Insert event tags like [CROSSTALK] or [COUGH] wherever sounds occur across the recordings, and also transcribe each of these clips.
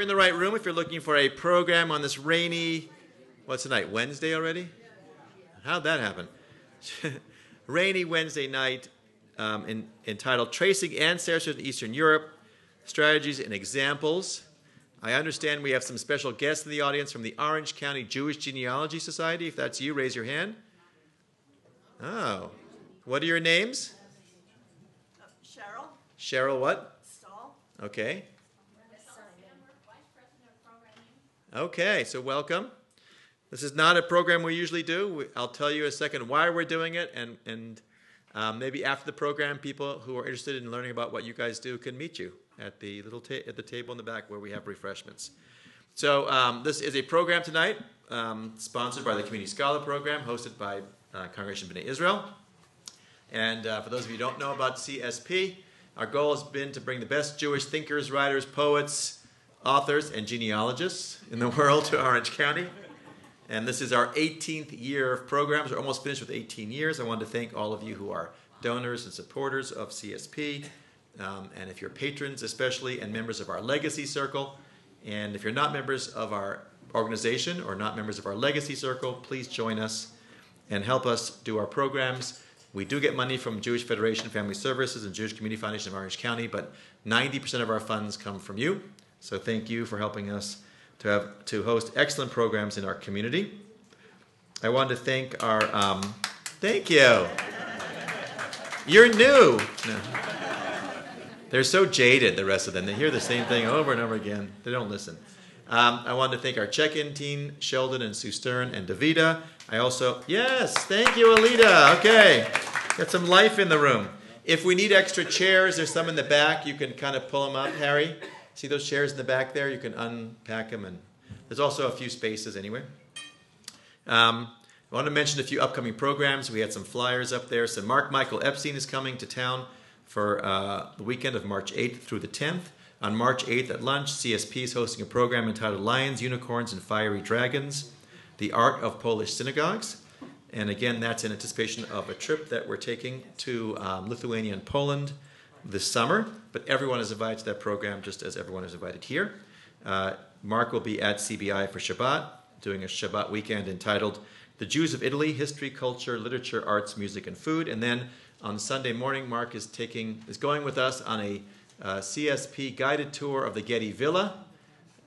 You're in the right room if you're looking for a program on this rainy, what's tonight, Wednesday already? How'd that happen? [LAUGHS] rainy Wednesday night um, in, entitled Tracing Ancestors in Eastern Europe Strategies and Examples. I understand we have some special guests in the audience from the Orange County Jewish Genealogy Society. If that's you, raise your hand. Oh. What are your names? Cheryl Cheryl, what? Stahl. Okay. Okay, so welcome. This is not a program we usually do. I'll tell you a second why we're doing it, and, and um, maybe after the program, people who are interested in learning about what you guys do can meet you at the little ta- at the table in the back where we have refreshments. So um, this is a program tonight, um, sponsored by the Community Scholar Program, hosted by uh, Congregation B'nai Israel. And uh, for those of you who don't know about CSP, our goal has been to bring the best Jewish thinkers, writers, poets, authors, and genealogists in the [LAUGHS] world to Orange County. And this is our 18th year of programs. We're almost finished with 18 years. I want to thank all of you who are donors and supporters of CSP, um, and if you're patrons especially, and members of our legacy circle. And if you're not members of our organization or not members of our legacy circle, please join us and help us do our programs. We do get money from Jewish Federation Family Services and Jewish Community Foundation of Orange County, but 90% of our funds come from you. So thank you for helping us to have to host excellent programs in our community. I want to thank our um, thank you. You're new. No. They're so jaded, the rest of them. They hear the same thing over and over again. They don't listen. Um, I want to thank our check-in team, Sheldon and Sue Stern and Davida. I also, yes, thank you, Alita. Okay, got some life in the room. If we need extra chairs, there's some in the back. You can kind of pull them up, Harry. See those chairs in the back there? You can unpack them, and there's also a few spaces anyway. Um, I want to mention a few upcoming programs. We had some flyers up there. So Marc Michael Epstein is coming to town for uh, the weekend of March 8th through the 10th. On March 8th at lunch, CSP is hosting a program entitled Lions, Unicorns, and Fiery Dragons The Art of Polish Synagogues. And again, that's in anticipation of a trip that we're taking to um, Lithuania and Poland this summer. But everyone is invited to that program, just as everyone is invited here. Uh, Marc will be at CBI for Shabbat, doing a Shabbat weekend entitled The Jews of Italy History, Culture, Literature, Arts, Music, and Food. And then on Sunday morning, Marc is taking is going with us on a uh, CSP guided tour of the Getty Villa.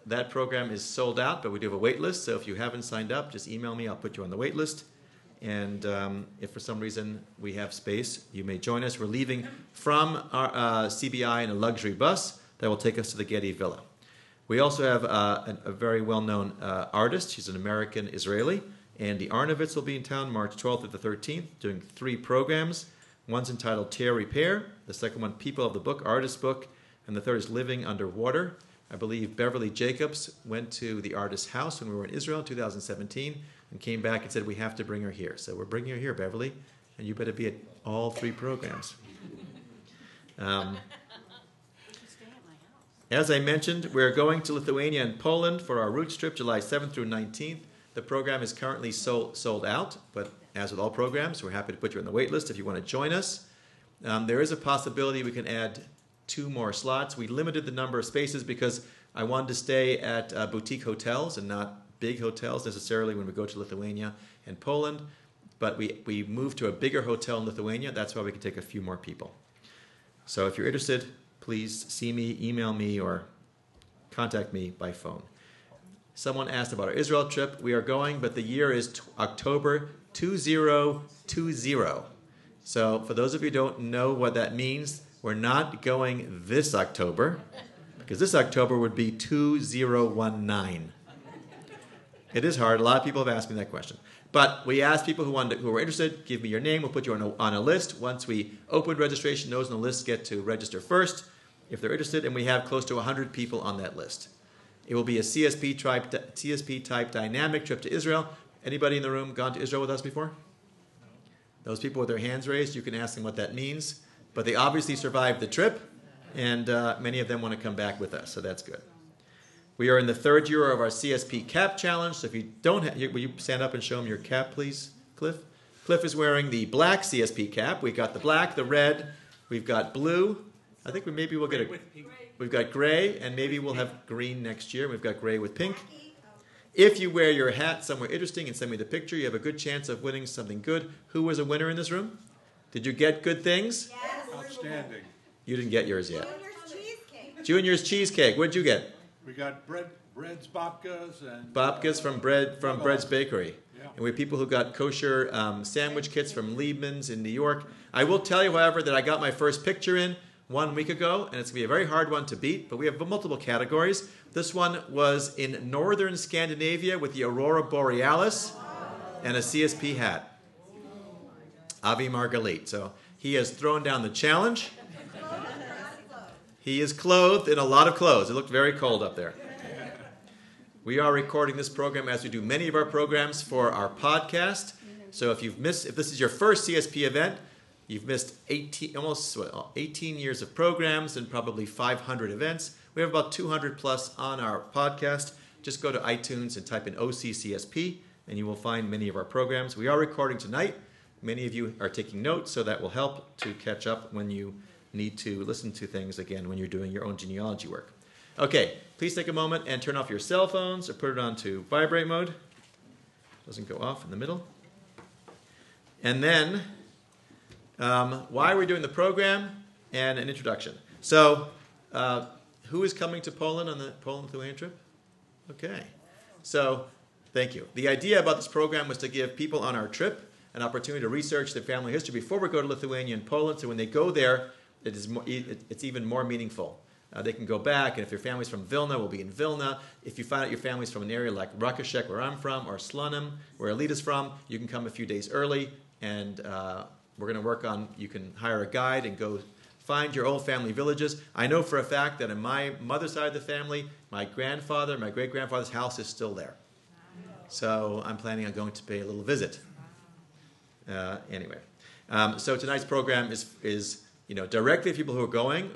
That program is sold out, but we do have a wait list. So if you haven't signed up, just email me. I'll put you on the wait list. And um, if for some reason we have space, you may join us. We're leaving from our uh, CBI in a luxury bus that will take us to the Getty Villa. We also have uh, a, a, very well known uh, artist. She's an American Israeli. Andi Arnovitz will be in town March 12th to the 13th, doing three programs. One's entitled Tear Repair, the second one, People of the Book, Artist Book, and the third is Living Underwater. I believe Beverly Jacobs went to the artist's house when we were in Israel in 2017 and came back and said, We have to bring her here. So we're bringing her here, Beverly, and you better be at all three programs. Um, as I mentioned, we're going to Lithuania and Poland for our roots trip July 7th through 19th. The program is currently sold, sold out, but as with all programs, we're happy to put you on the wait list if you want to join us. Um, there is a possibility we can add two more slots. We limited the number of spaces because I wanted to stay at uh, boutique hotels and not big hotels necessarily when we go to Lithuania and Poland. But we, we moved to a bigger hotel in Lithuania. That's why we can take a few more people. So if you're interested, please see me, email me, or contact me by phone. Someone asked about our Israel trip. We are going, but the year is October 2020. So, for those of you who don't know what that means, we're not going this October, because this October would be 2019. It is hard. A lot of people have asked me that question. But we asked people who, wanted, who were interested, give me your name. We'll put you on a, on a list. Once we open registration, those on the list get to register first if they're interested, and we have close to 100 people on that list. It will be a CSP type, CSP type dynamic trip to Israel. Anybody in the room gone to Israel with us before? Those people with their hands raised, you can ask them what that means. But they obviously survived the trip, and uh, many of them want to come back with us, so that's good. We are in the third year of our CSP cap challenge. So if you don't have, will you stand up and show them your cap, please, Cliff? Cliff is wearing the black CSP cap. We've got the black, the red, we've got blue. I think we maybe we'll get a We've got gray, and maybe we'll have green next year. We've got gray with pink. If you wear your hat somewhere interesting and send me the picture, you have a good chance of winning something good. Who was a winner in this room? Did you get good things? Yes. Outstanding. You didn't get yours yet. Junior's cheesecake. Junior's cheesecake. What'd you get? We got bread, breads, babkas, and Babkas from bread from Bread's Bakery. Yeah. And we have people who got kosher um, sandwich kits from Liebman's in New York. I will tell you, however, that I got my first picture in one week ago, and it's going to be a very hard one to beat, but we have multiple categories. This one was in northern Scandinavia with the Aurora Borealis and a CSP hat. Avi Margalit. So he has thrown down the challenge. He is clothed in a lot of clothes. It looked very cold up there. We are recording this program as we do many of our programs for our podcast. So if you've missed, if this is your first CSP event, you've missed 18, almost what, 18 years of programs and probably 500 events. We have about 200 plus on our podcast. Just go to iTunes and type in OCCSP, and you will find many of our programs. We are recording tonight. Many of you are taking notes, so that will help to catch up when you need to listen to things again when you're doing your own genealogy work. Okay, please take a moment and turn off your cell phones or put it on to vibrate mode. Doesn't go off in the middle. And then, um, why are we're doing the program and an introduction. So, uh, who is coming to Poland on the Poland Lithuania trip? Okay. So, thank you. The idea about this program was to give people on our trip an opportunity to research their family history before we go to Lithuania and Poland. So when they go there, it is more, it, it's even more meaningful. Uh, they can go back, and if your family's from Vilna, we'll be in Vilna. If you find out your family's from an area like Rakashek, where I'm from, or Slonim, where Alita's from, you can come a few days early, and uh, we're going to work on. You can hire a guide and go find your old family villages. I know for a fact that in my mother's side of the family, my grandfather, my great grandfather's house is still there. So I'm planning on going to pay a little visit. Uh, anyway, um, so tonight's program is is you know directly people who are going,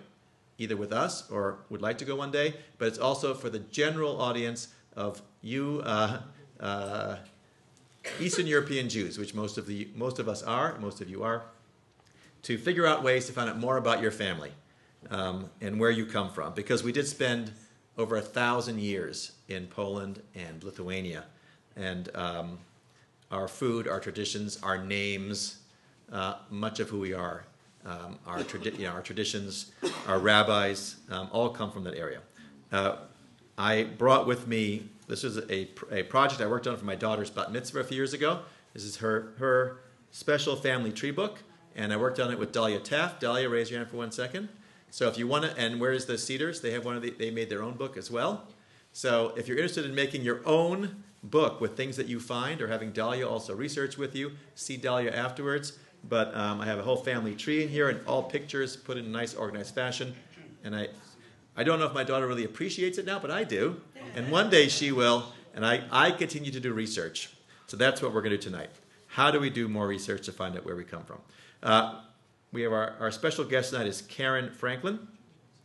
either with us or would like to go one day, but it's also for the general audience of you. Uh, uh, Eastern European Jews, which most of the most of us are, most of you are, to figure out ways to find out more about your family um, and where you come from, because we did spend over a thousand years in Poland and Lithuania, and um, our food, our traditions, our names, uh, much of who we are, um, our, tradi- you know, our traditions, our rabbis, um, all come from that area. Uh, I brought with me, this is a, a project I worked on for my daughter's bat mitzvah a few years ago. This is her, her special family tree book, and I worked on it with Dahlia Taft. Dahlia, raise your hand for one second. So if you want to, and where's the Cedars? They have one of the, they made their own book as well. So if you're interested in making your own book with things that you find or having Dahlia also research with you, see Dahlia afterwards. But um, I have a whole family tree in here and all pictures put in a nice organized fashion. And I, I don't know if my daughter really appreciates it now, but I do. And one day she will. And I, I continue to do research. So that's what we're going to do tonight. How do we do more research to find out where we come from? Uh, we have our, our special guest tonight is Karen Franklin.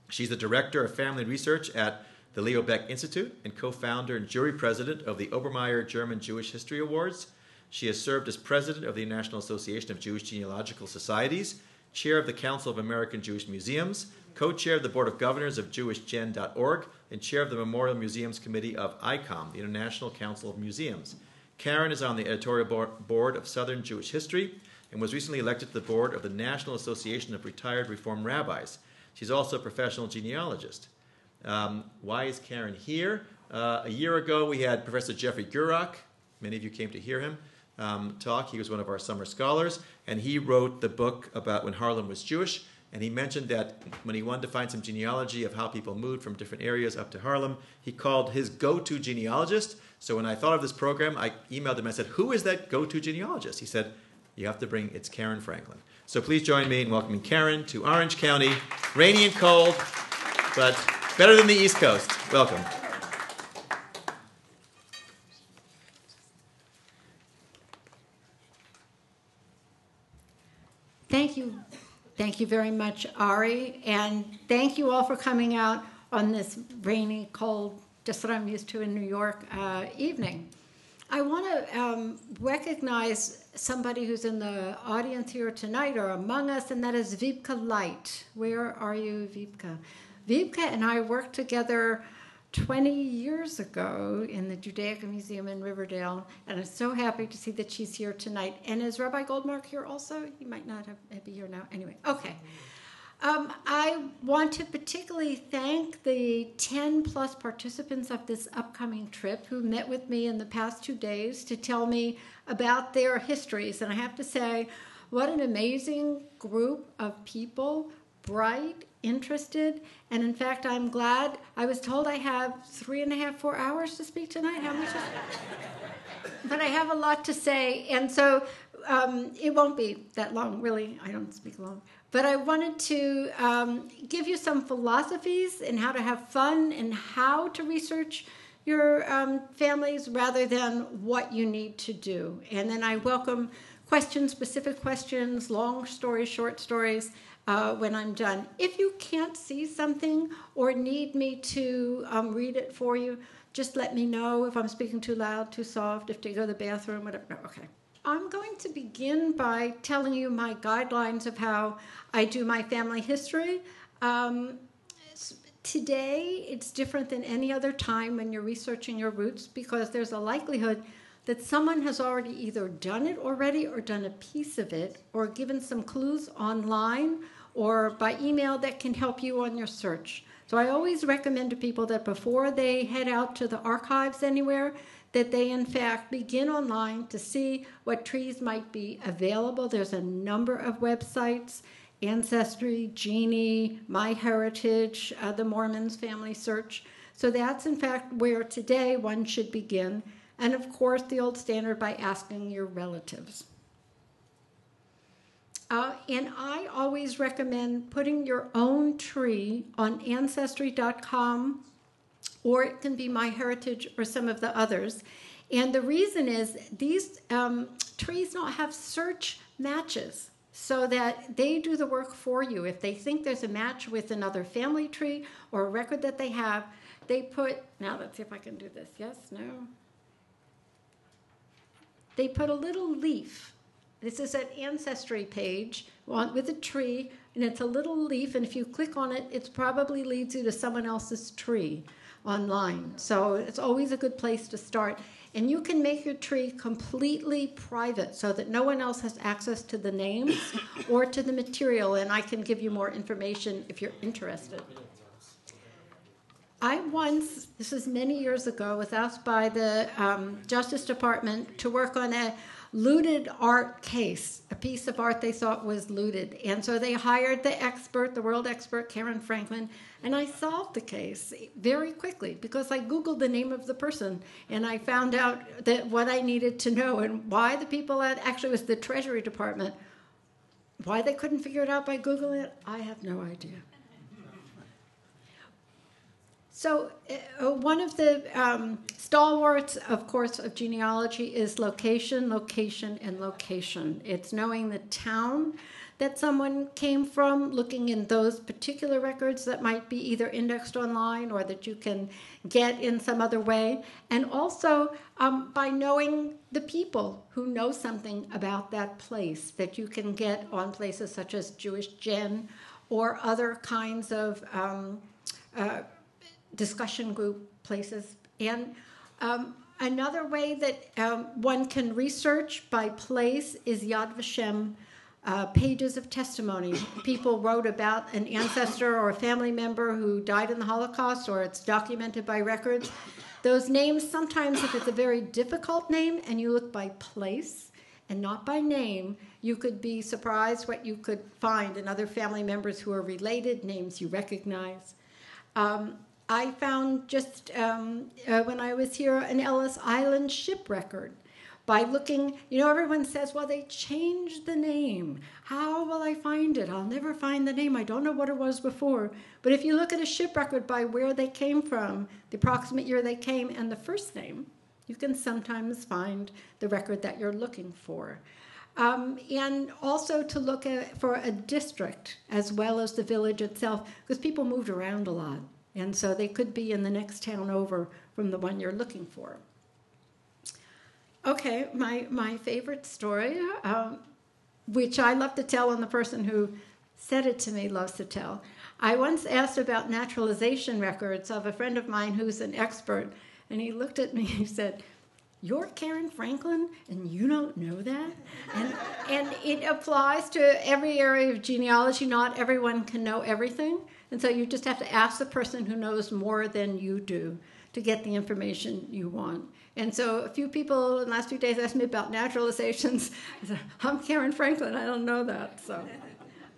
She's the director of family research at the Leo Baeck Institute and co founder and jury president of the Obermayer German Jewish History Awards. She has served as president of the National Association of Jewish Genealogical Societies, chair of the Council of American Jewish Museums, co chair of the Board of Governors of JewishGen.org, and chair of the Memorial Museums Committee of ICOM, the International Council of Museums. Karen is on the editorial board of Southern Jewish History and was recently elected to the board of the National Association of Retired Reform Rabbis. She's also a professional genealogist. Um, why is Karen here? Uh, a year ago, we had Professor Jeffrey Gurock. Many of you came to hear him um, talk. He was one of our summer scholars, and he wrote the book about when Harlem was Jewish. And he mentioned that when he wanted to find some genealogy of how people moved from different areas up to Harlem, he called his go to genealogist. So when I thought of this program, I emailed him and said, Who is that go to genealogist? He said, You have to bring, it's Karen Franklin. So please join me in welcoming Karen to Orange County. Rainy and cold, but better than the East Coast. Welcome. Thank you. Thank you very much, Ari. And thank you all for coming out on this rainy, cold, just what I'm used to in New York uh, evening. I want to um, recognize somebody who's in the audience here tonight or among us, and that is Vibke Light. Where are you, Vipka? Vibke and I worked together 20 years ago in the Judaica Museum in Riverdale, and I'm so happy to see that she's here tonight. And is Rabbi Goldmark here also? He might not have, be here now. Anyway, okay. Um, I want to particularly thank the 10 plus participants of this upcoming trip who met with me in the past two days to tell me about their histories. And I have to say, what an amazing group of people, bright, interested. And in fact, I'm glad I was told I have three and a half, four hours to speak tonight. How much? but I have a lot to say. And so um, it won't be that long, really. I don't speak long. But I wanted to um, give you some philosophies and how to have fun and how to research your um, families rather than what you need to do. And then I welcome questions, specific questions, long stories, short stories. Uh, when I'm done. If you can't see something or need me to um, read it for you, just let me know if I'm speaking too loud, too soft, if to go to the bathroom, whatever. No, okay. I'm going to begin by telling you my guidelines of how I do my family history. Um, today, it's different than any other time when you're researching your roots because there's a likelihood that someone has already either done it already or done a piece of it or given some clues online or by email that can help you on your search. So I always recommend to people that before they head out to the archives anywhere, that they in fact begin online to see what trees might be available. There's a number of websites Ancestry, Geni, MyHeritage, uh, the Mormons Family Search. So that's in fact where today one should begin. And of course, the old standard by asking your relatives. Uh, and I always recommend putting your own tree on Ancestry.com or it can be MyHeritage or some of the others. And the reason is these um, trees don't have search matches so that they do the work for you. If they think there's a match with another family tree or a record that they have, they put, now let's see if I can do this. Yes, no. They put a little leaf. This is an ancestry page with a tree, and it's a little leaf, and if you click on it, it probably leads you to someone else's tree online. So it's always a good place to start. And you can make your tree completely private so that no one else has access to the names or to the material, and I can give you more information if you're interested. I once, this was many years ago, was asked by the um, Justice Department to work on a looted art case, a piece of art they thought was looted. And so they hired the expert, the world expert, Karen Franklin, and I solved the case very quickly because I Googled the name of the person and I found out that what I needed to know and why the people at actually was the Treasury Department. Why they couldn't figure it out by Googling it, I have no idea. So, uh, one of the um, stalwarts, of course, of genealogy is location, location, and location. It's knowing the town that someone came from, looking in those particular records that might be either indexed online or that you can get in some other way, and also um, by knowing the people who know something about that place that you can get on places such as Jewish Gen or other kinds of. Um, uh, discussion group places. And um, another way that um, one can research by place is Yad Vashem. Uh, pages of testimony. People wrote about an ancestor or a family member who died in the Holocaust, or it's documented by records. Those names, sometimes, if it's a very difficult name and you look by place and not by name, you could be surprised what you could find in other family members who are related, names you recognize. Um, I found just um, uh, when I was here an Ellis Island ship record by looking, you know, everyone says, well, they changed the name. How will I find it? I'll never find the name. I don't know what it was before. But if you look at a ship record by where they came from, the approximate year they came, and the first name, you can sometimes find the record that you're looking for. Um, and also to look at, for a district as well as the village itself, because people moved around a lot. And so they could be in the next town over from the one you're looking for. Okay, my, my favorite story, um, which I love to tell, and the person who said it to me loves to tell. I once asked about naturalization records of a friend of mine who's an expert, and he looked at me and he said, you're Karen Franklin and you don't know that? And, and it applies to every area of genealogy. Not everyone can know everything. And so you just have to ask the person who knows more than you do to get the information you want. And so a few people in the last few days asked me about naturalizations. [LAUGHS] I said, I'm Karen Franklin, I don't know that. So,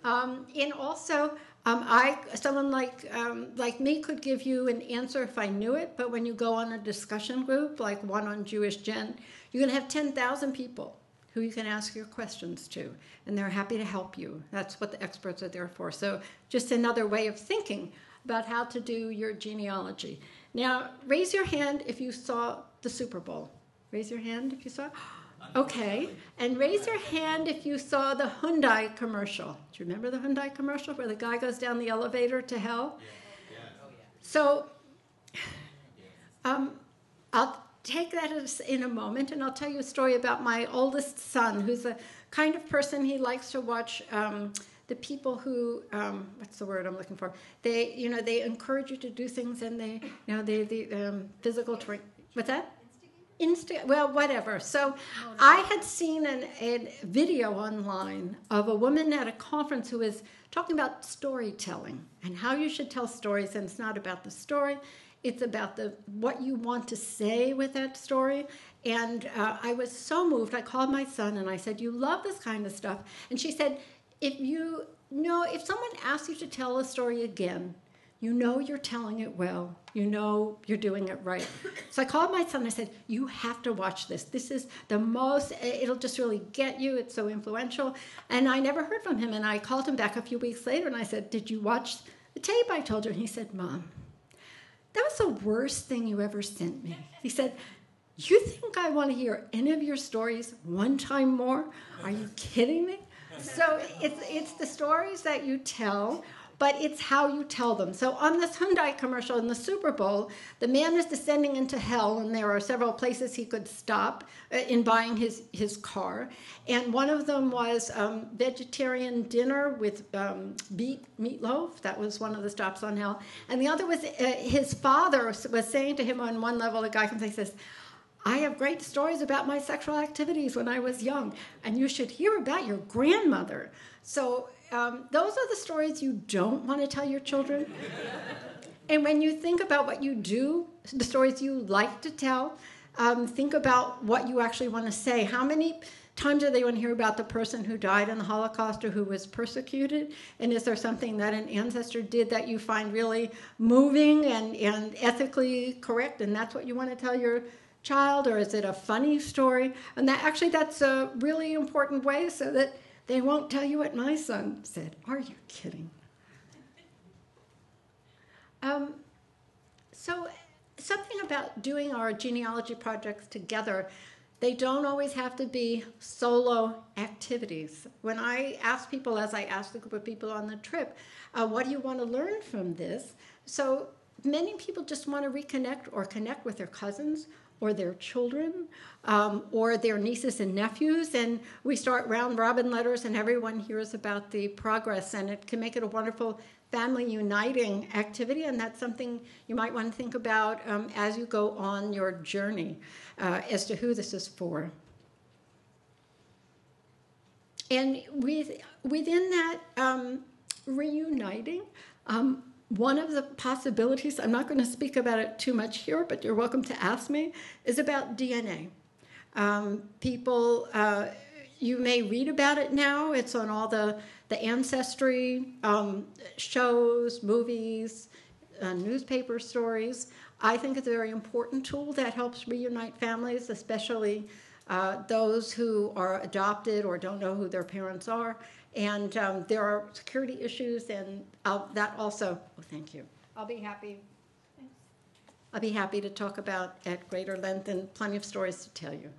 um, and also, um, I someone like um, like me could give you an answer if I knew it, but when you go on a discussion group like one on Jewish Gen, you're to have ten thousand people who you can ask your questions to, and they're happy to help you. That's what the experts are there for. So just another way of thinking about how to do your genealogy. Now, raise your hand if you saw the Super Bowl. Raise your hand if you saw. [GASPS] Okay, and raise your hand if you saw the Hyundai commercial. Do you remember the Hyundai commercial where the guy goes down the elevator to hell? Yeah. So, um, I'll take that as in a moment, and I'll tell you a story about my oldest son, who's a kind of person he likes to watch. Um, the people who um, what's the word I'm looking for? They you know they encourage you to do things and they you know they the um, physical tra- what's that? Insta, well, whatever. So I had seen an, a video online of a woman at a conference who was talking about storytelling and how you should tell stories. And it's not about the story, it's about the what you want to say with that story. And uh, I was so moved. I called my son and I said, "You love this kind of stuff." And she said, "If you know, if someone asks you to tell a story again, you know you're telling it well. You know you're doing it right. So I called my son. I said, You have to watch this. This is the most, it'll just really get you. It's so influential. And I never heard from him. And I called him back a few weeks later and I said, Did you watch the tape I told you? And he said, Mom, that was the worst thing you ever sent me. He said, You think I want to hear any of your stories one time more? Are you kidding me? So it's, it's the stories that you tell but it's how you tell them. So on this Hyundai commercial in the Super Bowl, the man is descending into hell, and there are several places he could stop uh, in buying his, his car. And one of them was um, vegetarian dinner with um, beet meatloaf. That was one of the stops on hell. And the other was uh, his father was saying to him on one level, the guy comes and says, I have great stories about my sexual activities when I was young, and you should hear about your grandmother. So um, those are the stories you don't want to tell your children. and when you think about what you do, the stories you like to tell, um, think about what you actually want to say. How many times do they want to hear about the person who died in the Holocaust or who was persecuted? And is there something that an ancestor did that you find really moving and, and ethically correct, and that's what you want to tell your child? Or is it a funny story? And that actually, that's a really important way so that they won't tell you what my son said. Are you kidding? Um, so, something about doing our genealogy projects together, they don't always have to be solo activities. When I ask people, as I asked the group of people on the trip, uh, what do you want to learn from this? So, many people just want to reconnect or connect with their cousins or their children um, or their nieces and nephews. And we start round robin letters, and everyone hears about the progress, and it can make it a wonderful family uniting activity. And that's something you might want to think about um, as you go on your journey uh, as to who this is for. And with, within that um, reuniting, um, one of the possibilities, I'm not going to speak about it too much here, but you're welcome to ask me, is about DNA. Um, people, uh, you may read about it now. It's on all the, the ancestry um, shows, movies, uh, newspaper stories. I think it's a very important tool that helps reunite families, especially uh, those who are adopted or don't know who their parents are. And um, there are security issues, and I'll, that also. Oh, thank you. I'll be happy. Thanks. I'll be happy to talk about at greater length and plenty of stories to tell you.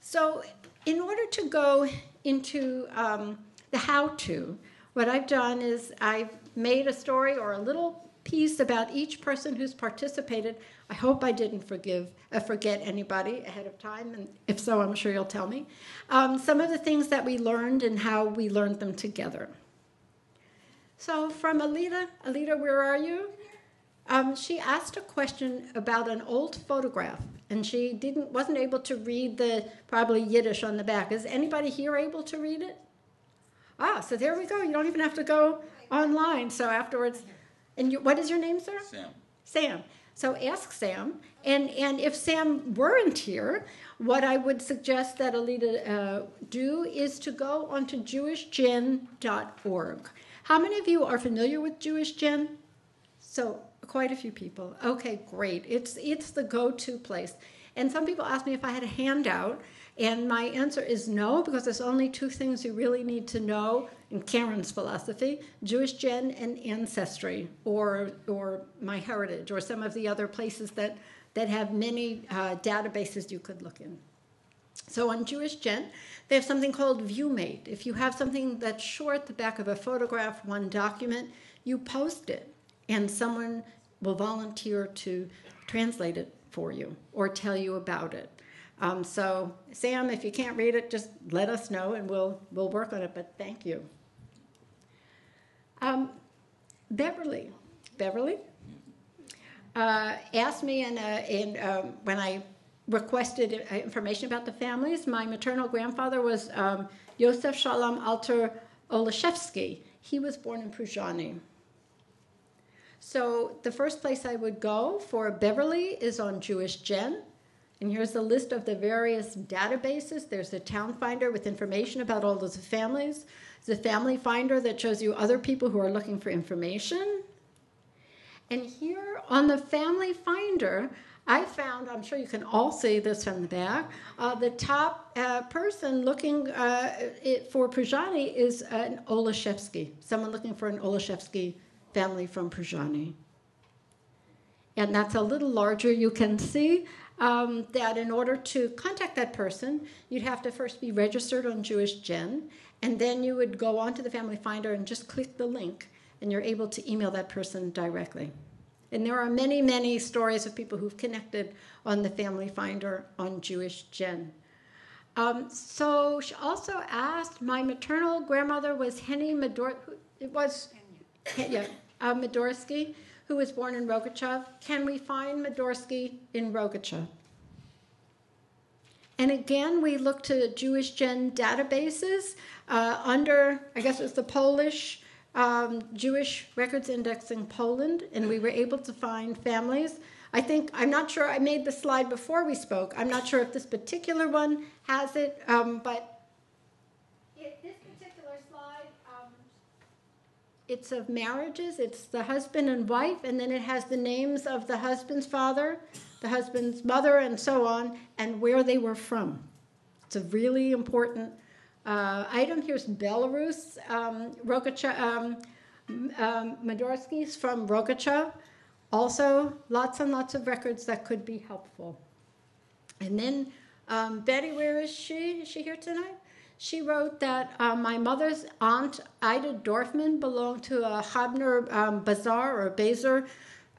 So, in order to go into um, the how to, what I've done is I've made a story or a little piece about each person who's participated. I hope I didn't forgive, uh, forget anybody ahead of time, and if so, I'm sure you'll tell me. Um, some of the things that we learned and how we learned them together. So from Alita, Alita, where are you? Um, she asked a question about an old photograph, and she didn't wasn't able to read the probably Yiddish on the back. Is anybody here able to read it? Ah, so there we go. You don't even have to go online. So afterwards, and you, what is your name, sir? Sam. Sam. So ask Sam, and and if Sam weren't here, what I would suggest that Alita uh, do is to go onto jewishgen.org. How many of you are familiar with Jewish Gen? So quite a few people. Okay, great. It's it's the go-to place. And some people ask me if I had a handout, and my answer is no, because there's only two things you really need to know in Karen's philosophy: Jewish and Ancestry, or or My Heritage, or some of the other places that that have many uh, databases you could look in. So on Jewish Gen, they have something called ViewMate. If you have something that's short, the back of a photograph, one document, you post it, and someone will volunteer to translate it for you or tell you about it. Um, so, Sam, if you can't read it, just let us know and we'll we'll work on it. But thank you. Um, Beverly, Beverly uh, asked me in, a, in um, when I requested uh, information about the families. My maternal grandfather was um, Yosef Shalom Alter Olashevsky. He was born in Pruzhany. So the first place I would go for Beverly is on Jewish Gen. And here's a list of the various databases. There's a town finder with information about all those families. There's a family finder that shows you other people who are looking for information. And here on the family finder, I found, I'm sure you can all see this from the back, uh, the top uh, person looking uh, it, for Pruzhany is an Olashevsky, someone looking for an Olashevsky family from Pruzhany. And that's a little larger. You can see um, that in order to contact that person, you'd have to first be registered on Jewish Gen, and then you would go onto the Family Finder and just click the link, and you're able to email that person directly. And there are many, many stories of people who've connected on the Family Finder on Jewish Gen. Um, so she also asked, my maternal grandmother was Henny Medor. It was yeah, uh, Medorsky, who was born in Rogachev. Can we find Medorsky in Rogachev? And again, we look to Jewish Gen databases uh, under, I guess it's the Polish um, Jewish Records Index in Poland, and we were able to find families. I think, I'm not sure, I made the slide before we spoke. I'm not sure if this particular one has it, um, but it, this particular slide, um, it's of marriages. It's the husband and wife, and then it has the names of the husband's father, the husband's mother, and so on, and where they were from. It's a really important uh, item. Here's Belarus, um, Rogachev, um, um, Medorsky's from Rogachev. Also, lots and lots of records that could be helpful. And then um, Betty, where is she? Is she here tonight? She wrote that uh, my mother's aunt, Ida Dorfman, belonged to a Habner um, Bazaar or Bazaar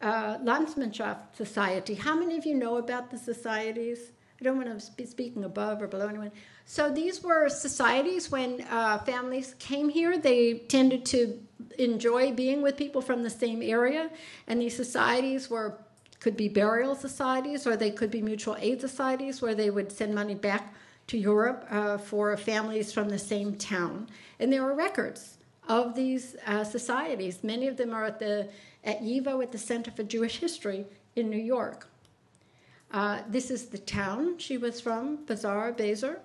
uh, Landsmannschaft Society. How many of you know about the societies? I don't want to be speaking above or below anyone. So these were societies when uh, families came here, they tended to enjoy being with people from the same area, and these societies were could be burial societies or they could be mutual aid societies where they would send money back to Europe uh, for families from the same town. And there are records of these uh, societies. Many of them are at the at YIVO at the Center for Jewish History in New York. Uh, this is the town she was from, Bazar Bezer.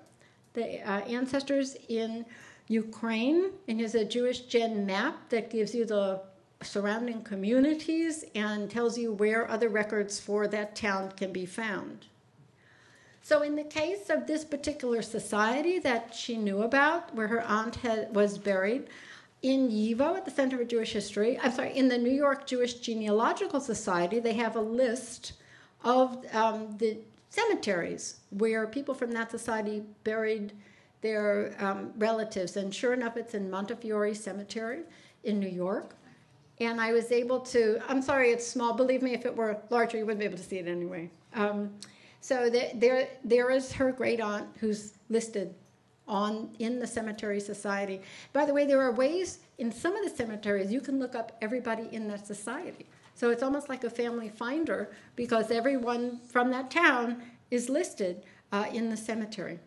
The uh, ancestors in Ukraine, and here's a Jewish gen map that gives you the surrounding communities and tells you where other records for that town can be found. So, in the case of this particular society that she knew about, where her aunt had, was buried, in YIVO at the Center for Jewish History, I'm sorry, in the New York Jewish Genealogical Society, they have a list of um, the cemeteries where people from that society buried their um, relatives. And sure enough, it's in Montefiore Cemetery in New York. And I was able to, I'm sorry, it's small. Believe me, if it were larger, you wouldn't be able to see it anyway. Um, so the, there, there is her great aunt who's listed on in the cemetery society. By the way, there are ways in some of the cemeteries, you can look up everybody in that society. So it's almost like a family finder because everyone from that town is listed uh, in the cemetery.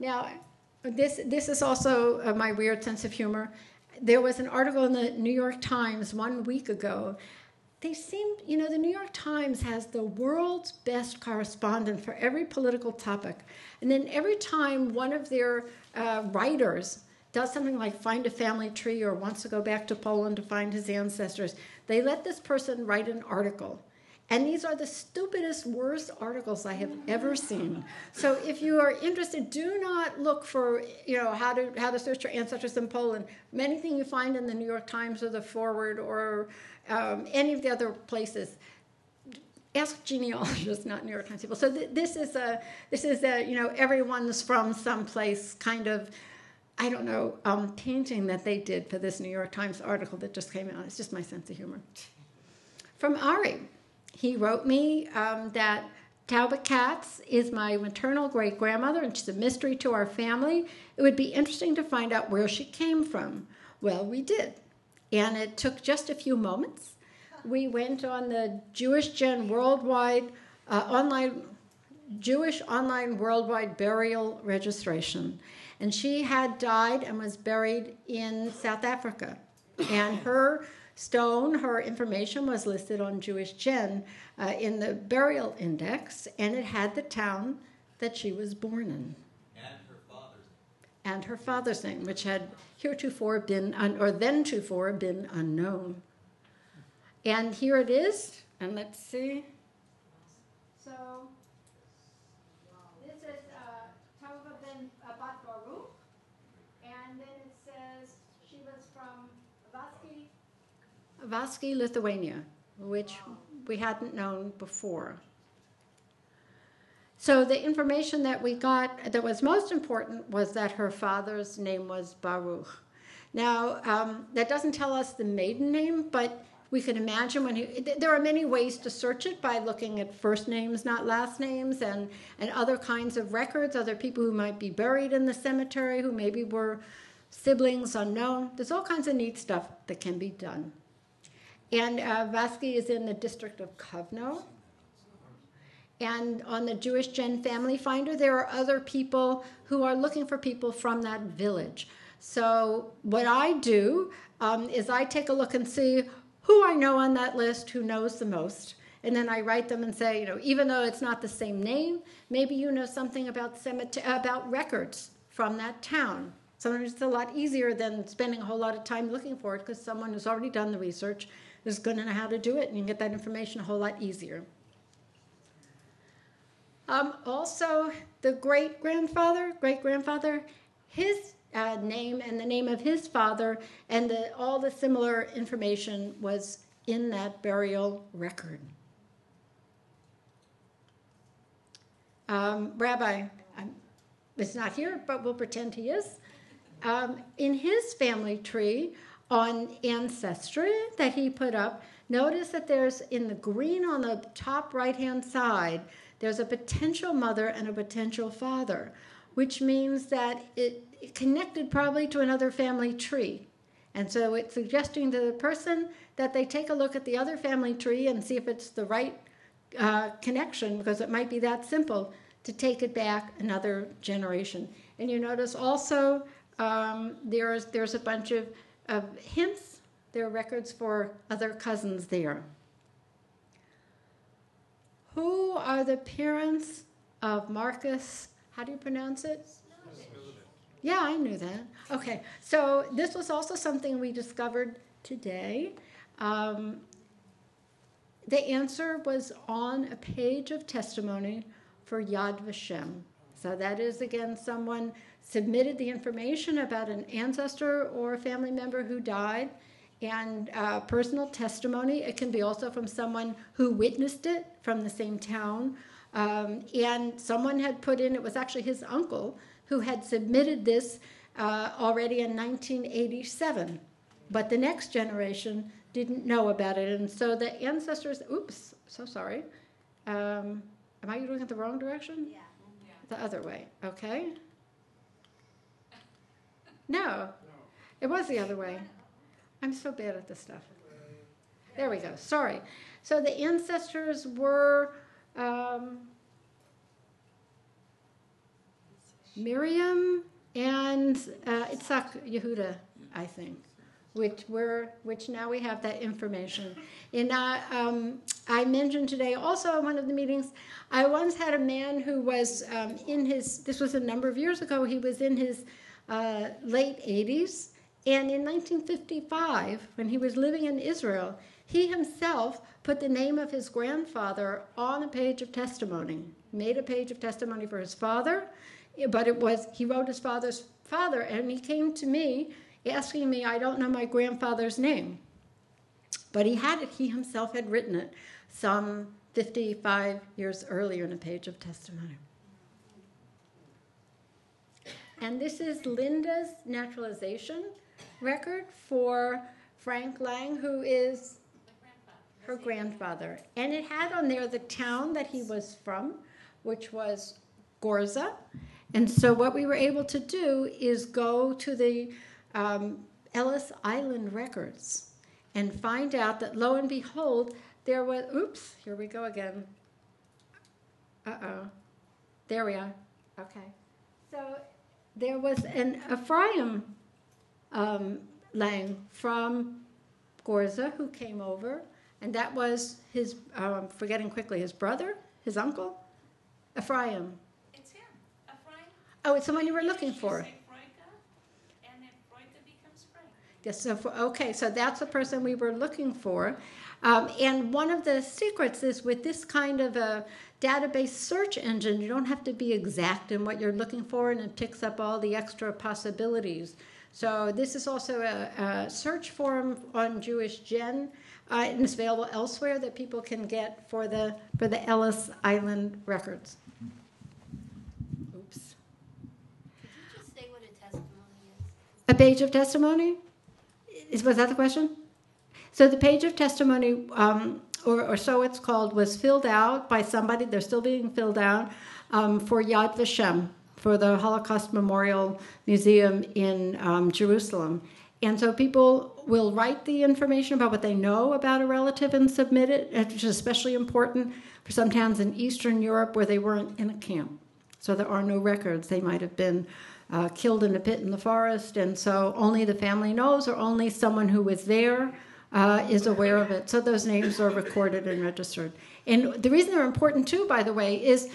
Now, this, this is also uh, my weird sense of humor. There was an article in the New York Times one week ago. They seem, you know, the New York Times has the world's best correspondent for every political topic. And then every time one of their uh, writers does something like find a family tree or wants to go back to Poland to find his ancestors, they let this person write an article. And these are the stupidest, worst articles I have ever seen. So if you are interested, do not look for you know how to how to search your ancestors in Poland. Anything you find in the New York Times or the Forward or um, any of the other places, ask genealogists, not New York Times people. So th- this is a this is a you know everyone's from someplace kind of. I don't know, um, painting that they did for this New York Times article that just came out. It's just my sense of humor. From Ari, he wrote me um, that Talbot Katz is my maternal great grandmother, and she's a mystery to our family. It would be interesting to find out where she came from. Well, we did, and it took just a few moments. We went on the Jewish Gen Worldwide uh, online Jewish online worldwide burial registration, and she had died and was buried in South Africa, and her stone, her information was listed on Jewish Gen uh, in the burial index, and it had the town that she was born in. And her father's And her father's name, which had heretofore been, un- or then tofore been unknown. And here it is, and let's see. So, this is uh, Tova ben Bat Baruch, and then it says she was from Vaski, Vaski, Lithuania, which we hadn't known before. So the information that we got that was most important was that her father's name was Baruch. Now, um, that doesn't tell us the maiden name, but we can imagine when he, there are many ways to search it by looking at first names, not last names, and, and other kinds of records, other people who might be buried in the cemetery, who maybe were siblings unknown. There's all kinds of neat stuff that can be done. And uh, Vaski is in the district of Kovno. And on the Jewish Gen Family Finder, there are other people who are looking for people from that village. So, what I do um, is I take a look and see who I know on that list, who knows the most. And then I write them and say, you know, even though it's not the same name, maybe you know something about cemetery, about records from that town. Sometimes it's a lot easier than spending a whole lot of time looking for it because someone has already done the research is going to know how to do it, and you can get that information a whole lot easier. Um, also, the great grandfather, great grandfather, his uh, name and the name of his father, and the, all the similar information was in that burial record. Um, Rabbi um, is not here, but we'll pretend he is. Um, in his family tree on Ancestry that he put up, notice that there's in the green on the top right hand side, there's a potential mother and a potential father, which means that it, it connected probably to another family tree. And so it's suggesting to the person that they take a look at the other family tree and see if it's the right uh, connection, because it might be that simple to take it back another generation. And you notice also um, there's, there's a bunch of, of hints, there are records for other cousins there. Who are the parents of Marcus? How do you pronounce it? Yeah, I knew that. Okay, so this was also something we discovered today. Um, the answer was on a page of testimony for Yad Vashem. So that is again someone submitted the information about an ancestor or a family member who died and uh, personal testimony. It can be also from someone who witnessed it from the same town. Um, and someone had put in, it was actually his uncle who had submitted this uh, already in 1987. But the next generation didn't know about it. And so the ancestors, oops, so sorry. Um, am I at the wrong direction? Yeah. The other way, okay? No. It was the other way. I'm so bad at this stuff. There we go. Sorry. So the ancestors were um, Miriam and uh, Itzhak Yehuda, I think, which were which now we have that information. And uh, um, I mentioned today also in one of the meetings, I once had a man who was um, in his. This was a number of years ago. He was in his uh, late 80s, and in 1955, when he was living in Israel, he himself put the name of his grandfather on a page of testimony. Made a page of testimony for his father. But it was he wrote his father's father and he came to me asking me i don't know my grandfather's name. But he had it he himself had written it some 55 years earlier in a page of testimony and this is linda's naturalization record for frank lang who is her grandfather and it had on there the town that he was from which was gorza and so, what we were able to do is go to the um, Ellis Island records and find out that lo and behold, there was, oops, here we go again. Uh oh. There we are. Okay. So, there was an Ephraim um, Lang from Gorza who came over, and that was his, um, forgetting quickly, his brother, his uncle, Ephraim. It's him, Ephraim. Oh, it's the one you were looking for. And then Freud becomes Freia. Yes, so for, okay, so that's the person we were looking for. Um, and one of the secrets is with this kind of a database search engine, you don't have to be exact in what you're looking for, and it picks up all the extra possibilities. So this is also a, a search forum on Jewish Gen, uh, and it's available elsewhere that people can get for the for the Ellis Island records. Oops. Could you just say what a, testimony is? a page of testimony? Was that the question? So the page of testimony, um, or, or, so it's called, was filled out by somebody. They're still being filled out um, for Yad Vashem, for the Holocaust Memorial Museum in um, Jerusalem. And so people will write the information about what they know about a relative and submit it, which is especially important for some towns in Eastern Europe where they weren't in a camp. So there are no records. They might have been uh, killed in a pit in the forest, and so only the family knows, or only someone who was there uh, is aware of it. So those names are recorded and registered. And the reason they're important too, by the way, is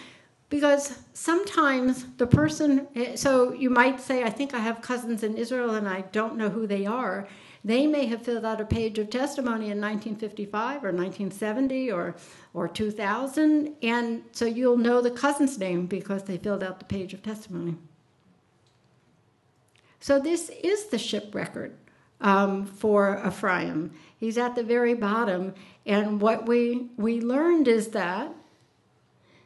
because sometimes the person, so you might say, I think I have cousins in Israel and I don't know who they are. They may have filled out a page of testimony in 1955 or 1970 or, or 2000, and so you'll know the cousin's name because they filled out the page of testimony. So this is the ship record um, for Ephraim. He's at the very bottom, and what we we learned is that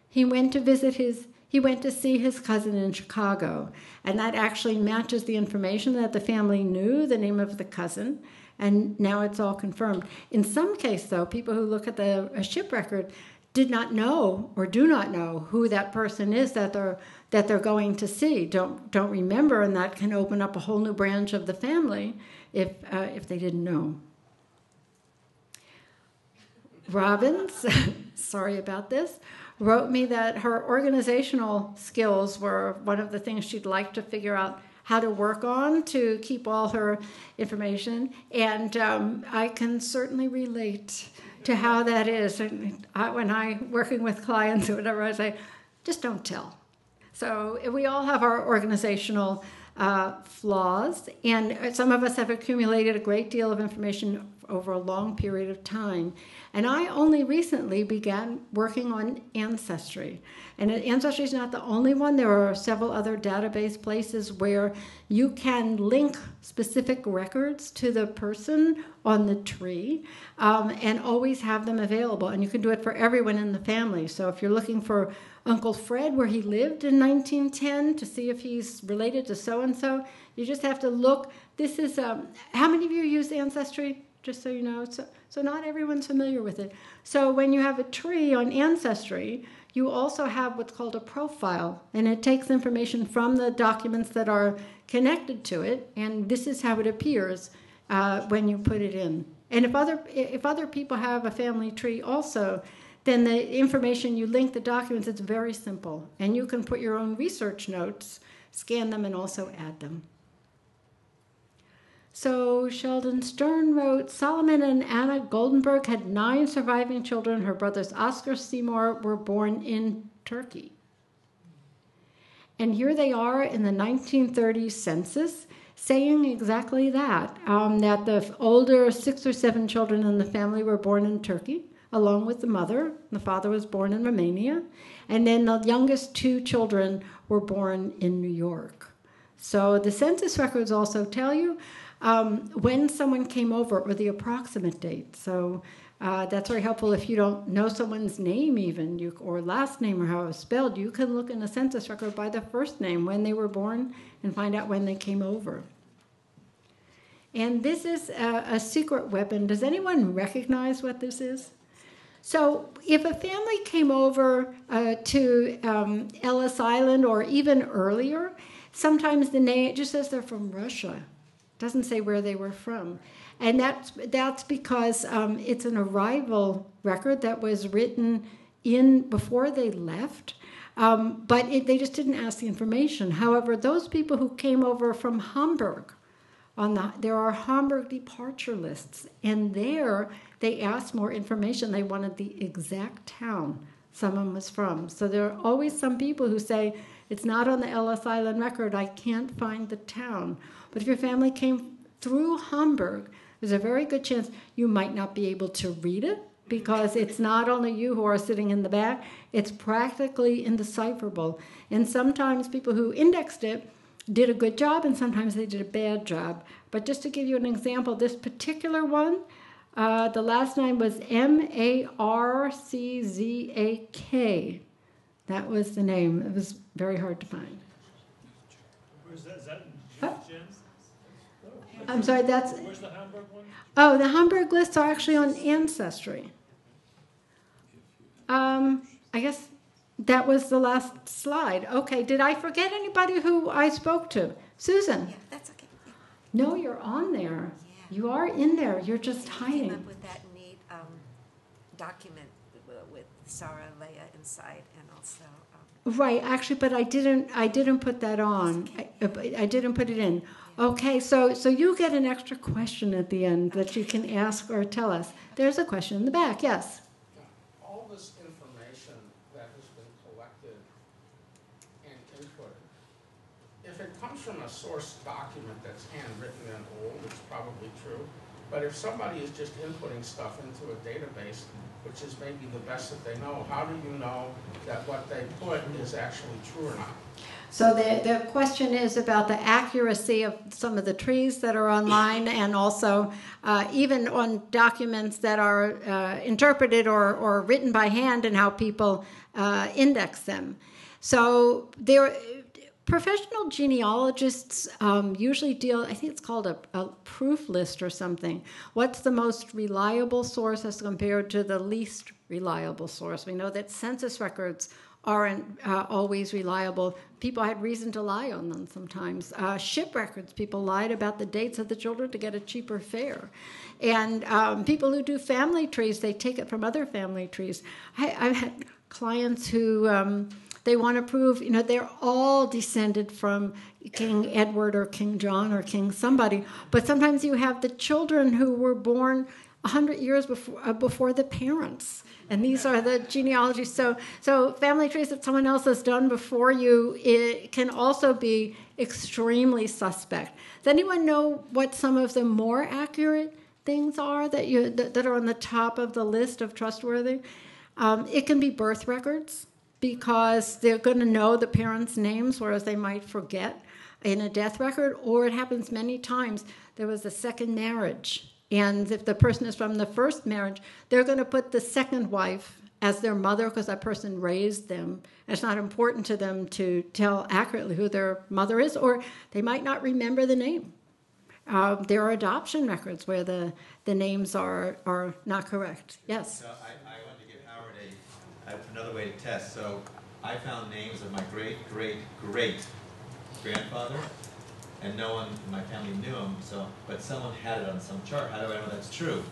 he went to visit his he went to see his cousin in Chicago, and that actually matches the information that the family knew the name of the cousin, and now it's all confirmed. In some case, though, people who look at the ship record did not know or do not know who that person is that they're that they're going to see. Don't don't remember, and that can open up a whole new branch of the family if uh, if they didn't know. Robbins, [LAUGHS] sorry about this, wrote me that her organizational skills were one of the things she'd like to figure out how to work on to keep all her information, and um, I can certainly relate to how that is. And I, when I working with clients or whatever, I say, just don't tell. So we all have our organizational uh, flaws, and some of us have accumulated a great deal of information over a long period of time. And I only recently began working on Ancestry. And Ancestry is not the only one, there are several other database places where you can link specific records to the person on the tree um, and always have them available. And you can do it for everyone in the family. So if you're looking for Uncle Fred, where he lived in 1910, to see if he's related to so and so. You just have to look. This is, um, how many of you use Ancestry? Just so you know. So, So not everyone's familiar with it. So when you have a tree on Ancestry, you also have what's called a profile, and it takes information from the documents that are connected to it, and this is how it appears uh, when you put it in. And if other if other people have a family tree also, then the information you link the documents. It's very simple, and you can put your own research notes, scan them, and also add them. So Sheldon Stern wrote Solomon and Anna Goldenberg had nine surviving children. Her brothers Oscar Seymour were born in Turkey. And here they are in the 1930s census saying exactly that um, that the older six or seven children in the family were born in Turkey, along with the mother. The father was born in Romania. And then the youngest two children were born in New York. So the census records also tell you um, when someone came over or the approximate date. So uh, that's very helpful if you don't know someone's name, even you, or last name or how it's spelled. You can look in a census record by the first name, when they were born, and find out when they came over. And this is a, a secret weapon. Does anyone recognize what this is? So, if a family came over uh, to um, Ellis Island or even earlier, sometimes the name just says they're from Russia. Doesn't say where they were from and that's that's because um, it's an arrival record that was written in before they left. Um, but it, they just didn't ask the information. However, those people who came over from Hamburg, on the, there are Hamburg departure lists, and there they asked more information. They wanted the exact town someone was from. So there are always some people who say, it's not on the Ellis Island record, I can't find the town. But if your family came through Hamburg, there's a very good chance you might not be able to read it because it's not only you who are sitting in the back, it's practically indecipherable. And sometimes people who indexed it did a good job, and sometimes they did a bad job. But just to give you an example, this particular one, uh, the last name was M A R C Z A K. That was the name. It was very hard to find. Where's that? Is that Huh? Jim's? I'm sorry, that's. Where's the Hamburg one? Oh, the Hamburg lists are actually on Ancestry. Um, I guess that was the last slide. Okay, did I forget anybody who I spoke to? Susan? Yeah, that's okay. Yeah. No, you're on there. Yeah. You are in there. You're just And we Came up hiding. with that neat um, document with Sarah Leah inside and also, Right, actually, but I didn't. I didn't put that on. I, uh, I didn't put it in. Okay, so so you get an extra question at the end that you can ask or tell us. There's a question in the back. Yes. all this information that has been collected and inputted, if it comes from a source document that's handwritten and old, it's probably true. But if somebody is just inputting stuff into a database, which is maybe the best that they know, how do you know that what they put is actually true or not? So the, the question is about the accuracy of some of the trees that are online and also uh, even on documents that are uh, interpreted or, or written by hand and how people uh, index them. So there, professional genealogists um, usually deal, I think it's called a, a proof list or something. What's the most reliable source as compared to the least reliable source? We know that census records aren't uh, always reliable. People had reason to lie on them sometimes. Uh, ship records, people lied about the dates of the children to get a cheaper fare. And um, people who do family trees, they take it from other family trees. I, I've had clients who um, they want to prove, you know, they're all descended from King Edward or King John or King somebody. But sometimes you have the children who were born 100 years before, uh, before the parents and these are the genealogies. So, so family trees that someone else has done before you it can also be extremely suspect. Does anyone know what some of the more accurate things are that you that, that are on the top of the list of trustworthy? Um, it can be birth records because they're going to know the parents' names, whereas they might forget in a death record. Or it happens many times. There was a second marriage and if the person is from the first marriage, they're going to put the second wife as their mother because that person raised them. It's not important to them to tell accurately who their mother is, or they might not remember the name. uh, there are adoption records where the, the names are, are not correct. Yes. I, I wanted to give Howard a, a- another way to test. So I found names of my great, great, great grandfather, and no one in my family knew him, so, but someone had it on some chart. How do I know that's true?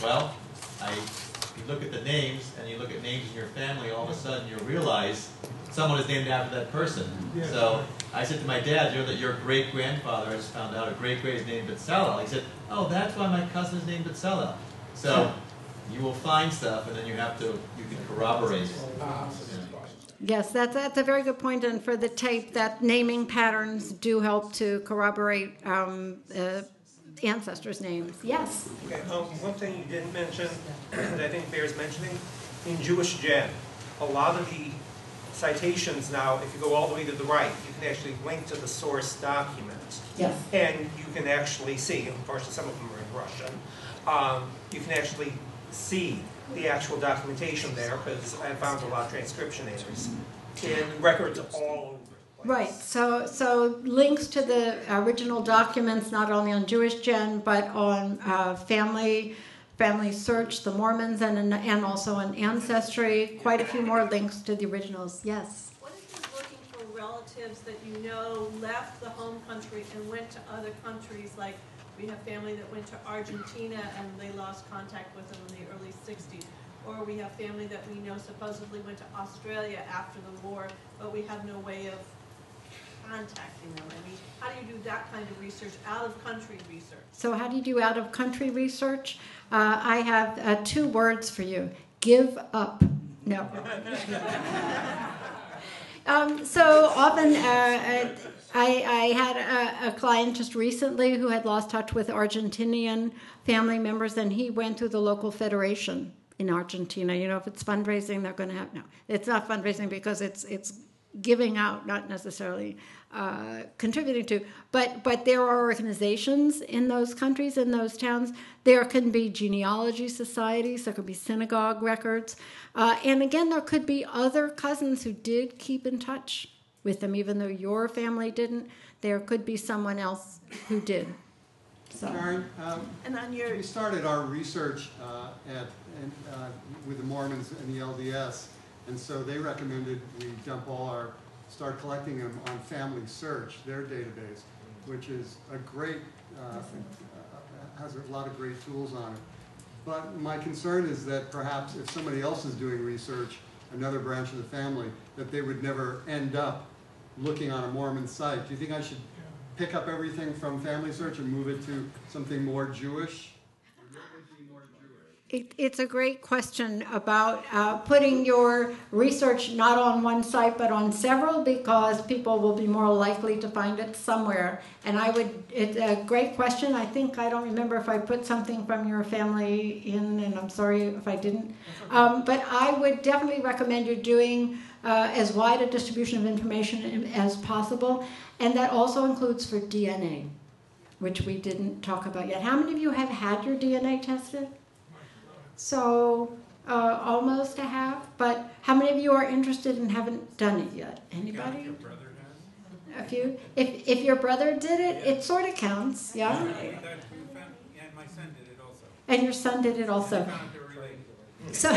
Well, I, you look at the names, and you look at names in your family, all of a sudden you realize someone is named after that person. So I said to my dad, you know that your great grandfather, I just found out a great great is named Bezalel. He said, oh, that's why my cousin is named Bezalel. So you will find stuff, and then you have to, you can corroborate. Yes, that's, that's a very good point. point, and for the tape, that naming patterns do help to corroborate um, uh, ancestors' names. Yes. Okay, um, one thing you didn't mention that I think bears mentioning, in Jewish Gen, a lot of the citations now, if you go all the way to the right, you can actually link to the source document. Yes. And you can actually see, unfortunately some of them are in Russian, um, you can actually see the actual documentation there, because I found a lot of transcription errors in records all over the place. Right. So, so links to the original documents, not only on Jewish Gen, but on uh, Family Family Search, the Mormons, and and also on Ancestry. Quite a few more links to the originals. Yes. What if you're looking for relatives that you know left the home country and went to other countries, like we have family that went to Argentina and they lost contact with them in the early sixties? Or we have family that we know supposedly went to Australia after the war, but we have no way of contacting them. I mean, how do you do that kind of research, out-of-country research? So, how do you do out of country research? Uh, I have uh, two words for you: give up. No. [LAUGHS] Um, so often, uh, I, I had a, a client just recently who had lost touch with Argentinian family members, and he went through the local federation in Argentina. You know, if it's fundraising, they're going to have no. It's not fundraising because it's it's giving out, not necessarily uh, contributing to. But but there are organizations in those countries, in those towns. There can be genealogy societies. There could be synagogue records, uh, and again, there could be other cousins who did keep in touch with them, even though your family didn't. There could be someone else who did. So. Karen, um, And on your, we started our research uh, at, and, uh, with the Mormons and the LDS, and so they recommended we dump all our, start collecting them on Family Search, their database, which is a great, uh, uh, has a lot of great tools on it. But my concern is that perhaps if somebody else is doing research, another branch of the family, that they would never end up looking on a Mormon site. Do you think I should pick up everything from Family Search and move it to something more Jewish? Or what would be more Jewish? It, it's a great question about uh, putting your research not on one site but on several because people will be more likely to find it somewhere. And I would, it's a great question. I think, I don't remember if I put something from your family in, and I'm sorry if I didn't. Um, but I would definitely recommend you doing uh, as wide a distribution of information as possible. And that also includes for DNA, which we didn't talk about yet. How many of you have had your DNA tested? So uh, almost a half, but how many of you are interested and haven't done it yet? Anybody? A few. If if your brother did it, it sort of counts, yeah. And my son did it also. And your son did it also. Found they're related. So, [LAUGHS]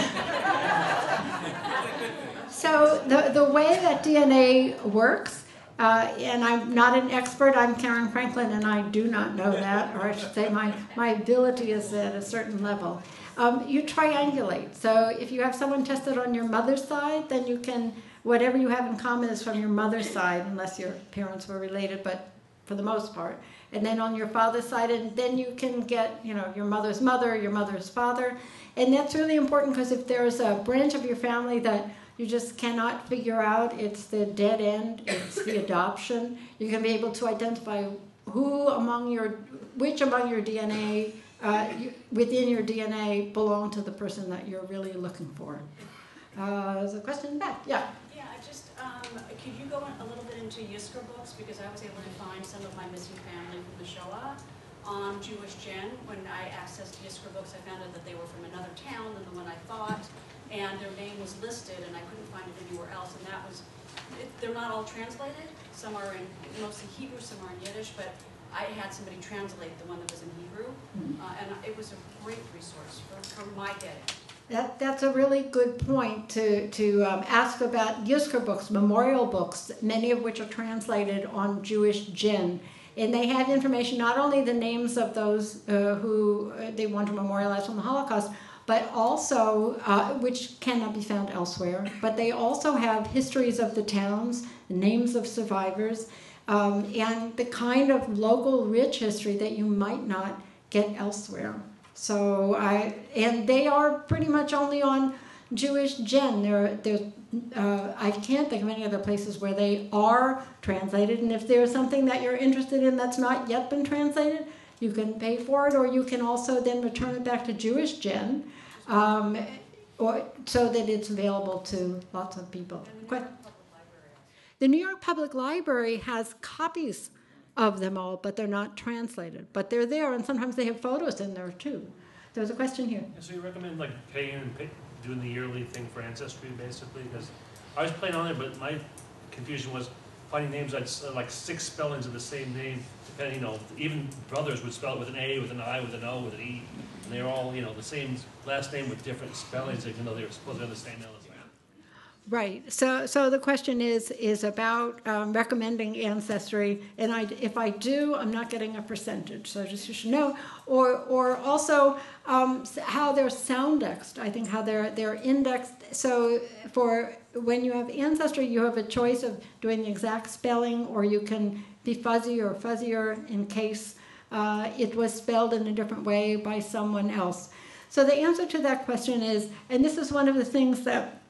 [LAUGHS] so the, the way that DNA works, uh, and I'm not an expert, I'm Karen Franklin, and I do not know that, or I should say my, my ability is at a certain level. Um, you triangulate. So if you have someone tested on your mother's side, then you can, whatever you have in common is from your mother's side, unless your parents were related, but for the most part. And then on your father's side, and then you can get, you know, your mother's mother, your mother's father. And that's really important because if there's a branch of your family that you just cannot figure out, it's the dead end, it's the [LAUGHS] adoption, you can be able to identify who among your, which among your DNA, uh, you, within your DNA belong to the person that you're really looking for. Uh, there's a question back. Yeah. Yeah, just, um, could you go in a little bit into Yizkor books, because I was able to find some of my missing family from the Shoah on Jewish Gen. When I accessed Yizkor books, I found out that they were from another town than the one I thought, and their name was listed, and I couldn't find it anywhere else, and that was, it, they're not all translated. Some are in mostly Hebrew, some are in Yiddish, but I had somebody translate the one that was in Hebrew, uh, and it was a great resource for, for my getting. That, that's a really good point to, to um, ask about Yizkor books, memorial books, many of which are translated on Jewish Gen. And they have information, not only the names of those uh, who uh, they want to memorialize from the Holocaust, but also, uh, which cannot be found elsewhere, but they also have histories of the towns, the names of survivors, um, and the kind of local rich history that you might not get elsewhere. So I and they are pretty much only on Jewish Gen. There, there. Uh, I can't think of any other places where they are translated. And if there's something that you're interested in that's not yet been translated, you can pay for it, or you can also then return it back to Jewish Gen, um, or so that it's available to lots of people. Que- The New York Public Library has copies of them all, but they're not translated. But they're there, and sometimes they have photos in there too. There's a question here. And so you recommend like paying and pay, doing the yearly thing for Ancestry basically? Because I was playing on it, but my confusion was finding names like, like six spellings of the same name, depending, you know, even brothers would spell it with an A, with an I, with an O, with an E. And they're all, you know, the same last name with different spellings, even though they were supposed to have the same LSA. Right. So, so the question is is about um, recommending ancestry, and I, if I do, I'm not getting a percentage. So just you should know, or or also um, how they're soundexed. I think how they're they're indexed. So for when you have ancestry, you have a choice of doing the exact spelling, or you can be fuzzy or fuzzier in case uh, it was spelled in a different way by someone else. So the answer to that question is, and this is one of the things that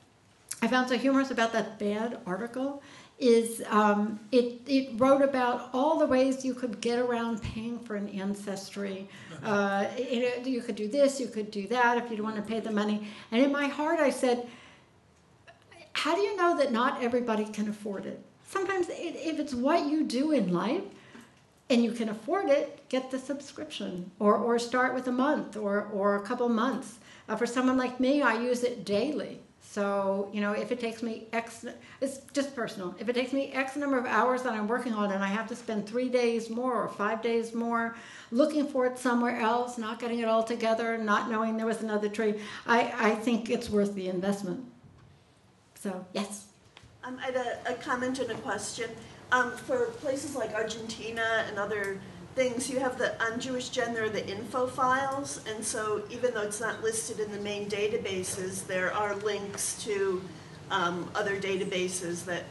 I found so humorous about that bad article is um, it, it wrote about all the ways you could get around paying for an ancestry. [LAUGHS] Uh, you, know, you could do this, you could do that if you don't want to pay the money. And in my heart, I said, how do you know that not everybody can afford it? Sometimes, it, if it's what you do in life, and you can afford it, get the subscription or, or start with a month or, or a couple months. Uh, for someone like me, I use it daily. So, you know, if it takes me X, it's just personal. If it takes me X number of hours that I'm working on and I have to spend three days more or five days more looking for it somewhere else, not getting it all together, not knowing there was another tree, I, I think it's worth the investment. So, yes. Um, I had a, a comment and a question. Um, for places like Argentina and other things, you have the on Jewish Gen there are the info files, and so even though it's not listed in the main databases, there are links to um, other databases that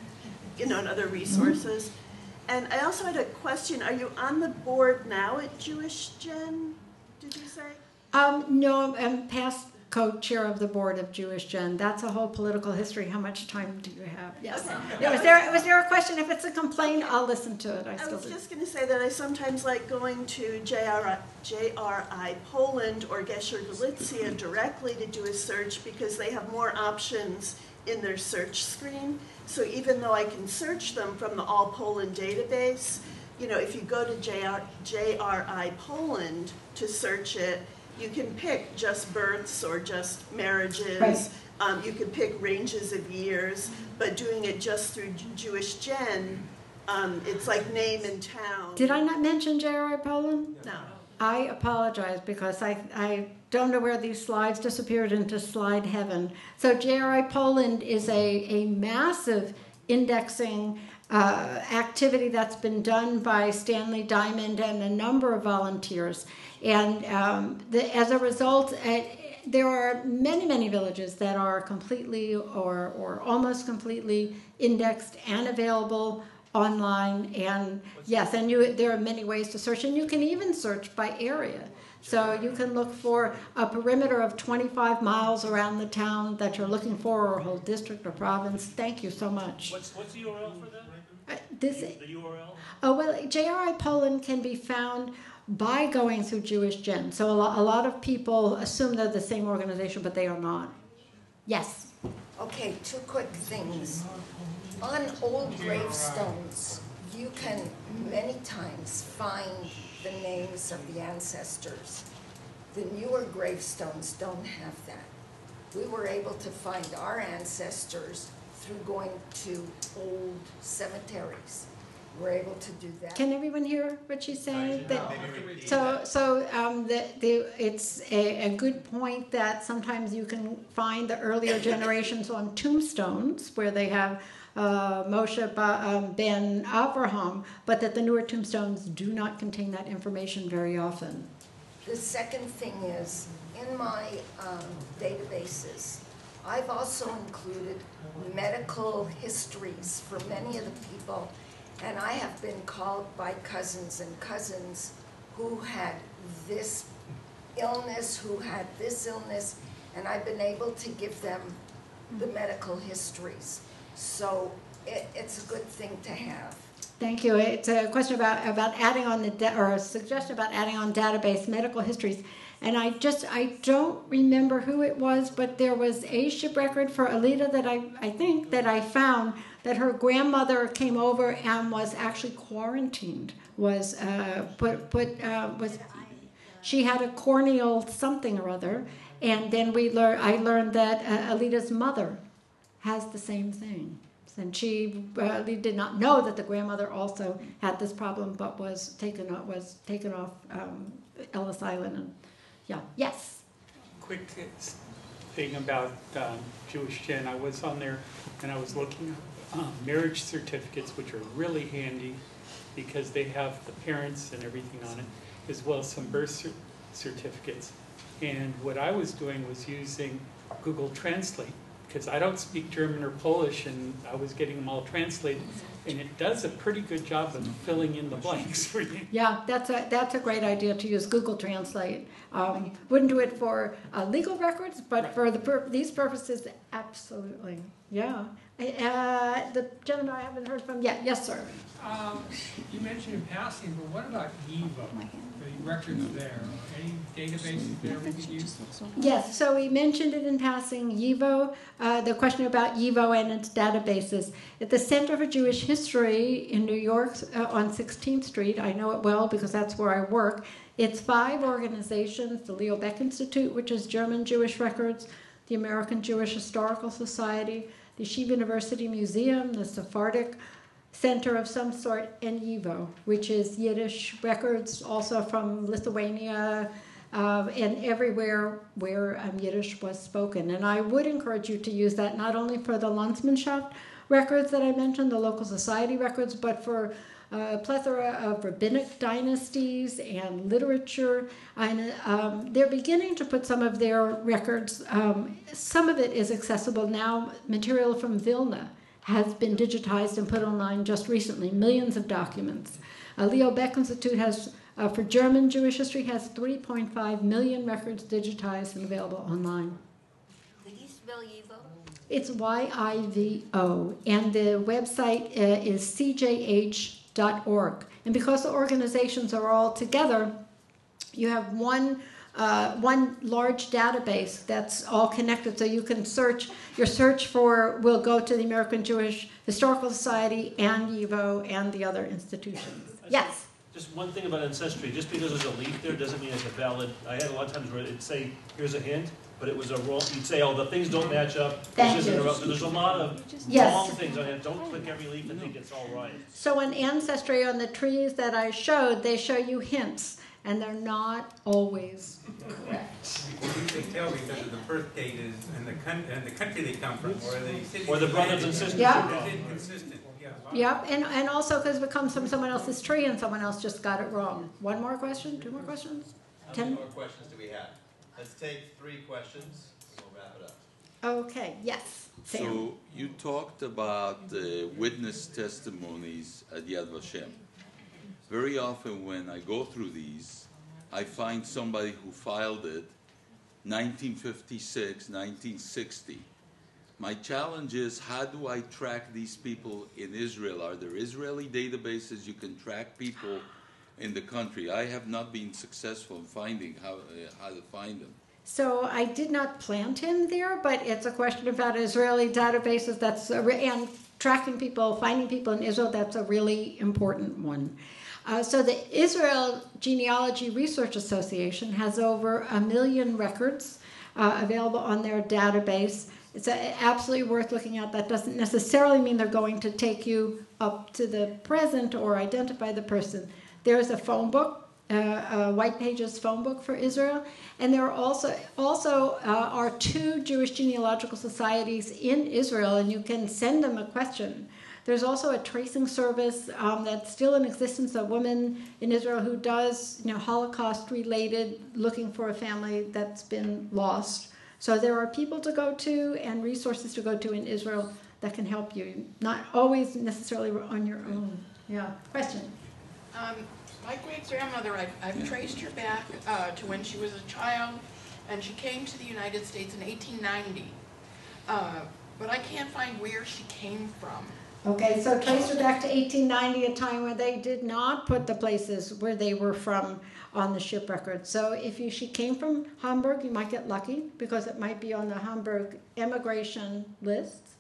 you know and other resources. And I also had a question. Are you on the board now at Jewish Gen? Did you say? Um, no, I'm past co-chair of the board of Jewish Gen. That's a whole political history. How much time do you have? Yes. Was there was there a question? If it's a complaint, I'll listen to it. I I still was do. just going to say that I sometimes like going to JRI, JRI Poland or Gesher Galicia directly to do a search because they have more options in their search screen. So even though I can search them from the All Poland database, you know, if you go to JR, JRI Poland to search it, you can pick just births or just marriages. Right. Um, you could pick ranges of years, but doing it just through J- Jewish Gen, um, it's like name and town. Did I not mention J.R.I. Poland? No. I apologize because I, I don't know where these slides disappeared into slide heaven. So JRI Poland is a, a massive indexing uh, activity that's been done by Stanley Diamond and a number of volunteers. And um, the, as a result, uh, there are many, many villages that are completely or, or almost completely indexed and available online. And yes and you there are many ways to search. And you can even search by area. So you can look for a perimeter of 25 miles around the town that you're looking for or a whole district or province. Thank you so much. What's, what's the URL for that? Uh, this The URL? Oh, well, JRI Poland can be found by going through Jewish Gen. So a lot, a lot of people assume they're the same organization, but they are not. Yes. Okay, two quick things. On old gravestones, you can many times find the names of the ancestors. The newer gravestones don't have that. We were able to find our ancestors through going to old cemeteries. We're able to do that. Can everyone hear what she's saying? That- So, so um, the, the, it's a, a good point that sometimes you can find the earlier generations on tombstones where they have uh, Moshe ba, um, ben Avraham, but that the newer tombstones do not contain that information very often. The second thing is, in my um, databases, I've also included medical histories for many of the people, and I have been called by cousins and cousins who had this illness, who had this illness, and I've been able to give them the medical histories. So it, it's a good thing to have. Thank you. It's a question about, about adding on the, or a suggestion about adding on database medical histories. And I just, I don't remember who it was, but there was a ship record for Alita that I, I think that I found that her grandmother came over and was actually quarantined, was uh, put, put, uh, was, she had a corneal something or other. And then we learned, I learned that uh, Alita's mother has the same thing. And she uh, did not know that the grandmother also had this problem, but was taken off, was taken off um, Ellis Island. And yeah, yes. quick thing about um, Jewish Gen. I was on there and I was looking um, marriage certificates, which are really handy because they have the parents and everything on it, as well as some birth cer- certificates. And what I was doing was using Google Translate because I don't speak German or Polish, and I was getting them all translated. And it does a pretty good job of filling in the blanks for you. [LAUGHS] Yeah, that's a that's a great idea to use Google Translate. Um, wouldn't do it for uh, legal records, but for the these purposes, absolutely. Yeah. Uh, the gentleman I haven't heard from yet. Yes, sir. Um, you mentioned in passing, but what about YIVO, the records there? Any databases there we could use? Yes, so we mentioned it in passing, YIVO, uh, the question about YIVO and its databases. At the Center for Jewish History in New York uh, on 16th Street, I know it well because that's where I work. It's five organizations the Leo Baeck Institute, which is German Jewish records, the American Jewish Historical Society, the Yeshiva University Museum, the Sephardic center of some sort, and YIVO, which is Yiddish records, also from Lithuania, uh, and everywhere where um, Yiddish was spoken. And I would encourage you to use that not only for the Landsmannschaft records that I mentioned, the local society records, but for a plethora of rabbinic dynasties and literature. And um, they're beginning to put some of their records, um, some of it is accessible now, material from Vilna has been digitized and put online just recently, millions of documents. Uh, Leo Baeck Institute has, uh, for German Jewish history, has 3.5 million records digitized and available online. Could you Yivo? It's Y I V O, and the website uh, is cjh.org. And because the organizations are all together, you have one uh, one large database that's all connected. So you can search. Your search for will go to the American Jewish Historical Society and YIVO and the other institutions. Yes. Just one thing about ancestry, just because there's a leaf there doesn't mean it's a valid, I had a lot of times where it'd say, here's a hint, but it was a wrong, you'd say, oh, the things don't match up. Thank this isn't you. a- There's a lot of Yes. wrong things on it, don't click every leaf and think it's all right. So on Ancestry, on the trees that I showed, they show you hints, and they're not always correct. They usually tell because of the birth date is, and the coun, and the country they come from, or the city. Or the brothers and sisters. Yeah. It's inconsistent, yeah. a lot. Yep, and, and also because it comes from someone else's tree and someone else just got it wrong. One more question? Two more questions? How Ten? many more questions do we have? Let's take three questions, and we'll wrap it up. Okay, yes. Sam. So you talked about the witness testimonies at Yad Vashem. Very often when I go through these, I find somebody who filed it 1956, 1960. My challenge is how do I track these people in Israel? Are there Israeli databases you can track people in the country? I have not been successful in finding how, uh, how to find them. So I did not plant him there, but it's a question about Israeli databases. That's re- and tracking people, finding people in Israel. That's a really important one. Uh, so the Israel Genealogy Research Association has over a million records uh, available on their database, it's absolutely worth looking at. That doesn't necessarily mean they're going to take you up to the present or identify the person. There's a phone book, uh, a White Pages phone book for Israel, and there are also also uh, are two Jewish genealogical societies in Israel, and you can send them a question. There's also a tracing service um, that's still in existence. A woman in Israel who does, you know, Holocaust-related, looking for a family that's been lost. So there are people to go to and resources to go to in Israel that can help you. Not always necessarily on your own. Yeah. Question. Um, my great grandmother, I've, I've traced her back uh, to when she was a child, and she came to the United States in 1890. Uh, but I can't find where she came from. Okay, so trace her back to 1890, a time where they did not put the places where they were from on the ship record. So if you, she came from Hamburg, you might get lucky because it might be on the Hamburg immigration lists.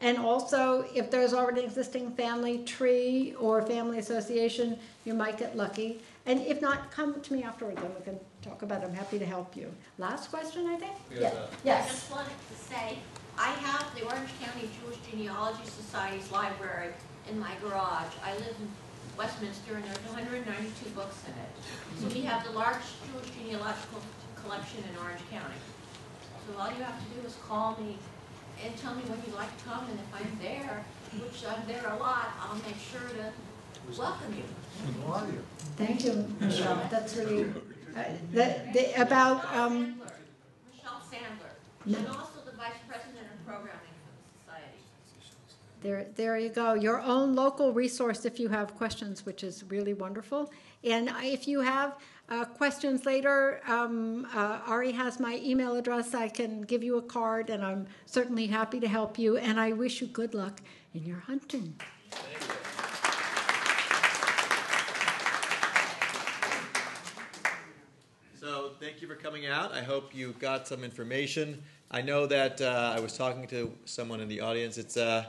And also, if there's already existing family tree or family association, you might get lucky. And if not, come to me afterwards and we can talk about it. I'm happy to help you. Last question, I think? Yes. Yeah. Yes. I just wanted to say, I have the Orange County Jewish Genealogy Society's library in my garage. I live in Westminster and there's 192 books in it. So we have the large Jewish genealogical collection in Orange County. So all you have to do is call me and tell me when you'd like to come and if I'm there, which I'm there a lot, I'll make sure to welcome you. Thank you, Michelle. That's really, uh, the, the, about, um, Michelle Sandler, No. and also the vice president of programming for the society. There, there you go. Your own local resource if you have questions, which is really wonderful. And if you have uh, questions later, um, uh, Ari has my email address. I can give you a card, and I'm certainly happy to help you. And I wish you good luck in your hunting. So thank you for coming out. I hope you got some information. I know that uh, I was talking to someone in the audience. It's uh,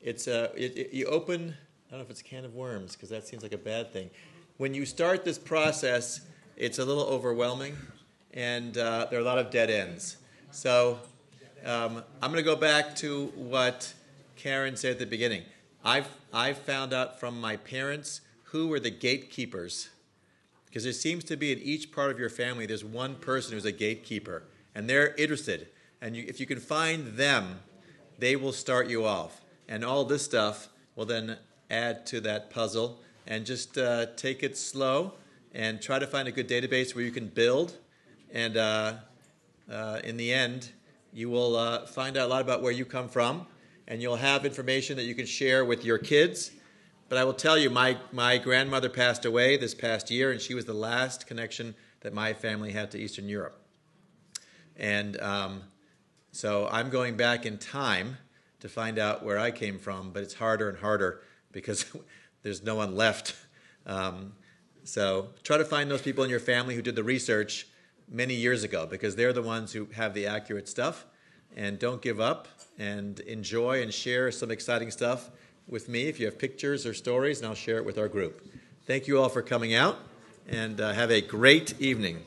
it's uh, it, it- you open. I don't know if it's a can of worms because that seems like a bad thing. When you start this process, it's a little overwhelming, and uh, there are a lot of dead ends. So um, I'm going to go back to what Karen said at the beginning. I've I've found out from my parents who were the gatekeepers because there seems to be in each part of your family there's one person who's a gatekeeper and they're interested and you, if you can find them they will start you off and all this stuff will then add to that puzzle and just uh, take it slow and try to find a good database where you can build and uh, uh, in the end you will uh, find out a lot about where you come from and you'll have information that you can share with your kids but I will tell you, my, my grandmother passed away this past year, and she was the last connection that my family had to Eastern Europe. And um, so I'm going back in time to find out where I came from, but it's harder and harder because [LAUGHS] there's no one left. Um, so try to find those people in your family who did the research many years ago because they're the ones who have the accurate stuff. And don't give up and enjoy and share some exciting stuff with me if you have pictures or stories, and I'll share it with our group. Thank you all for coming out, and uh, have a great evening.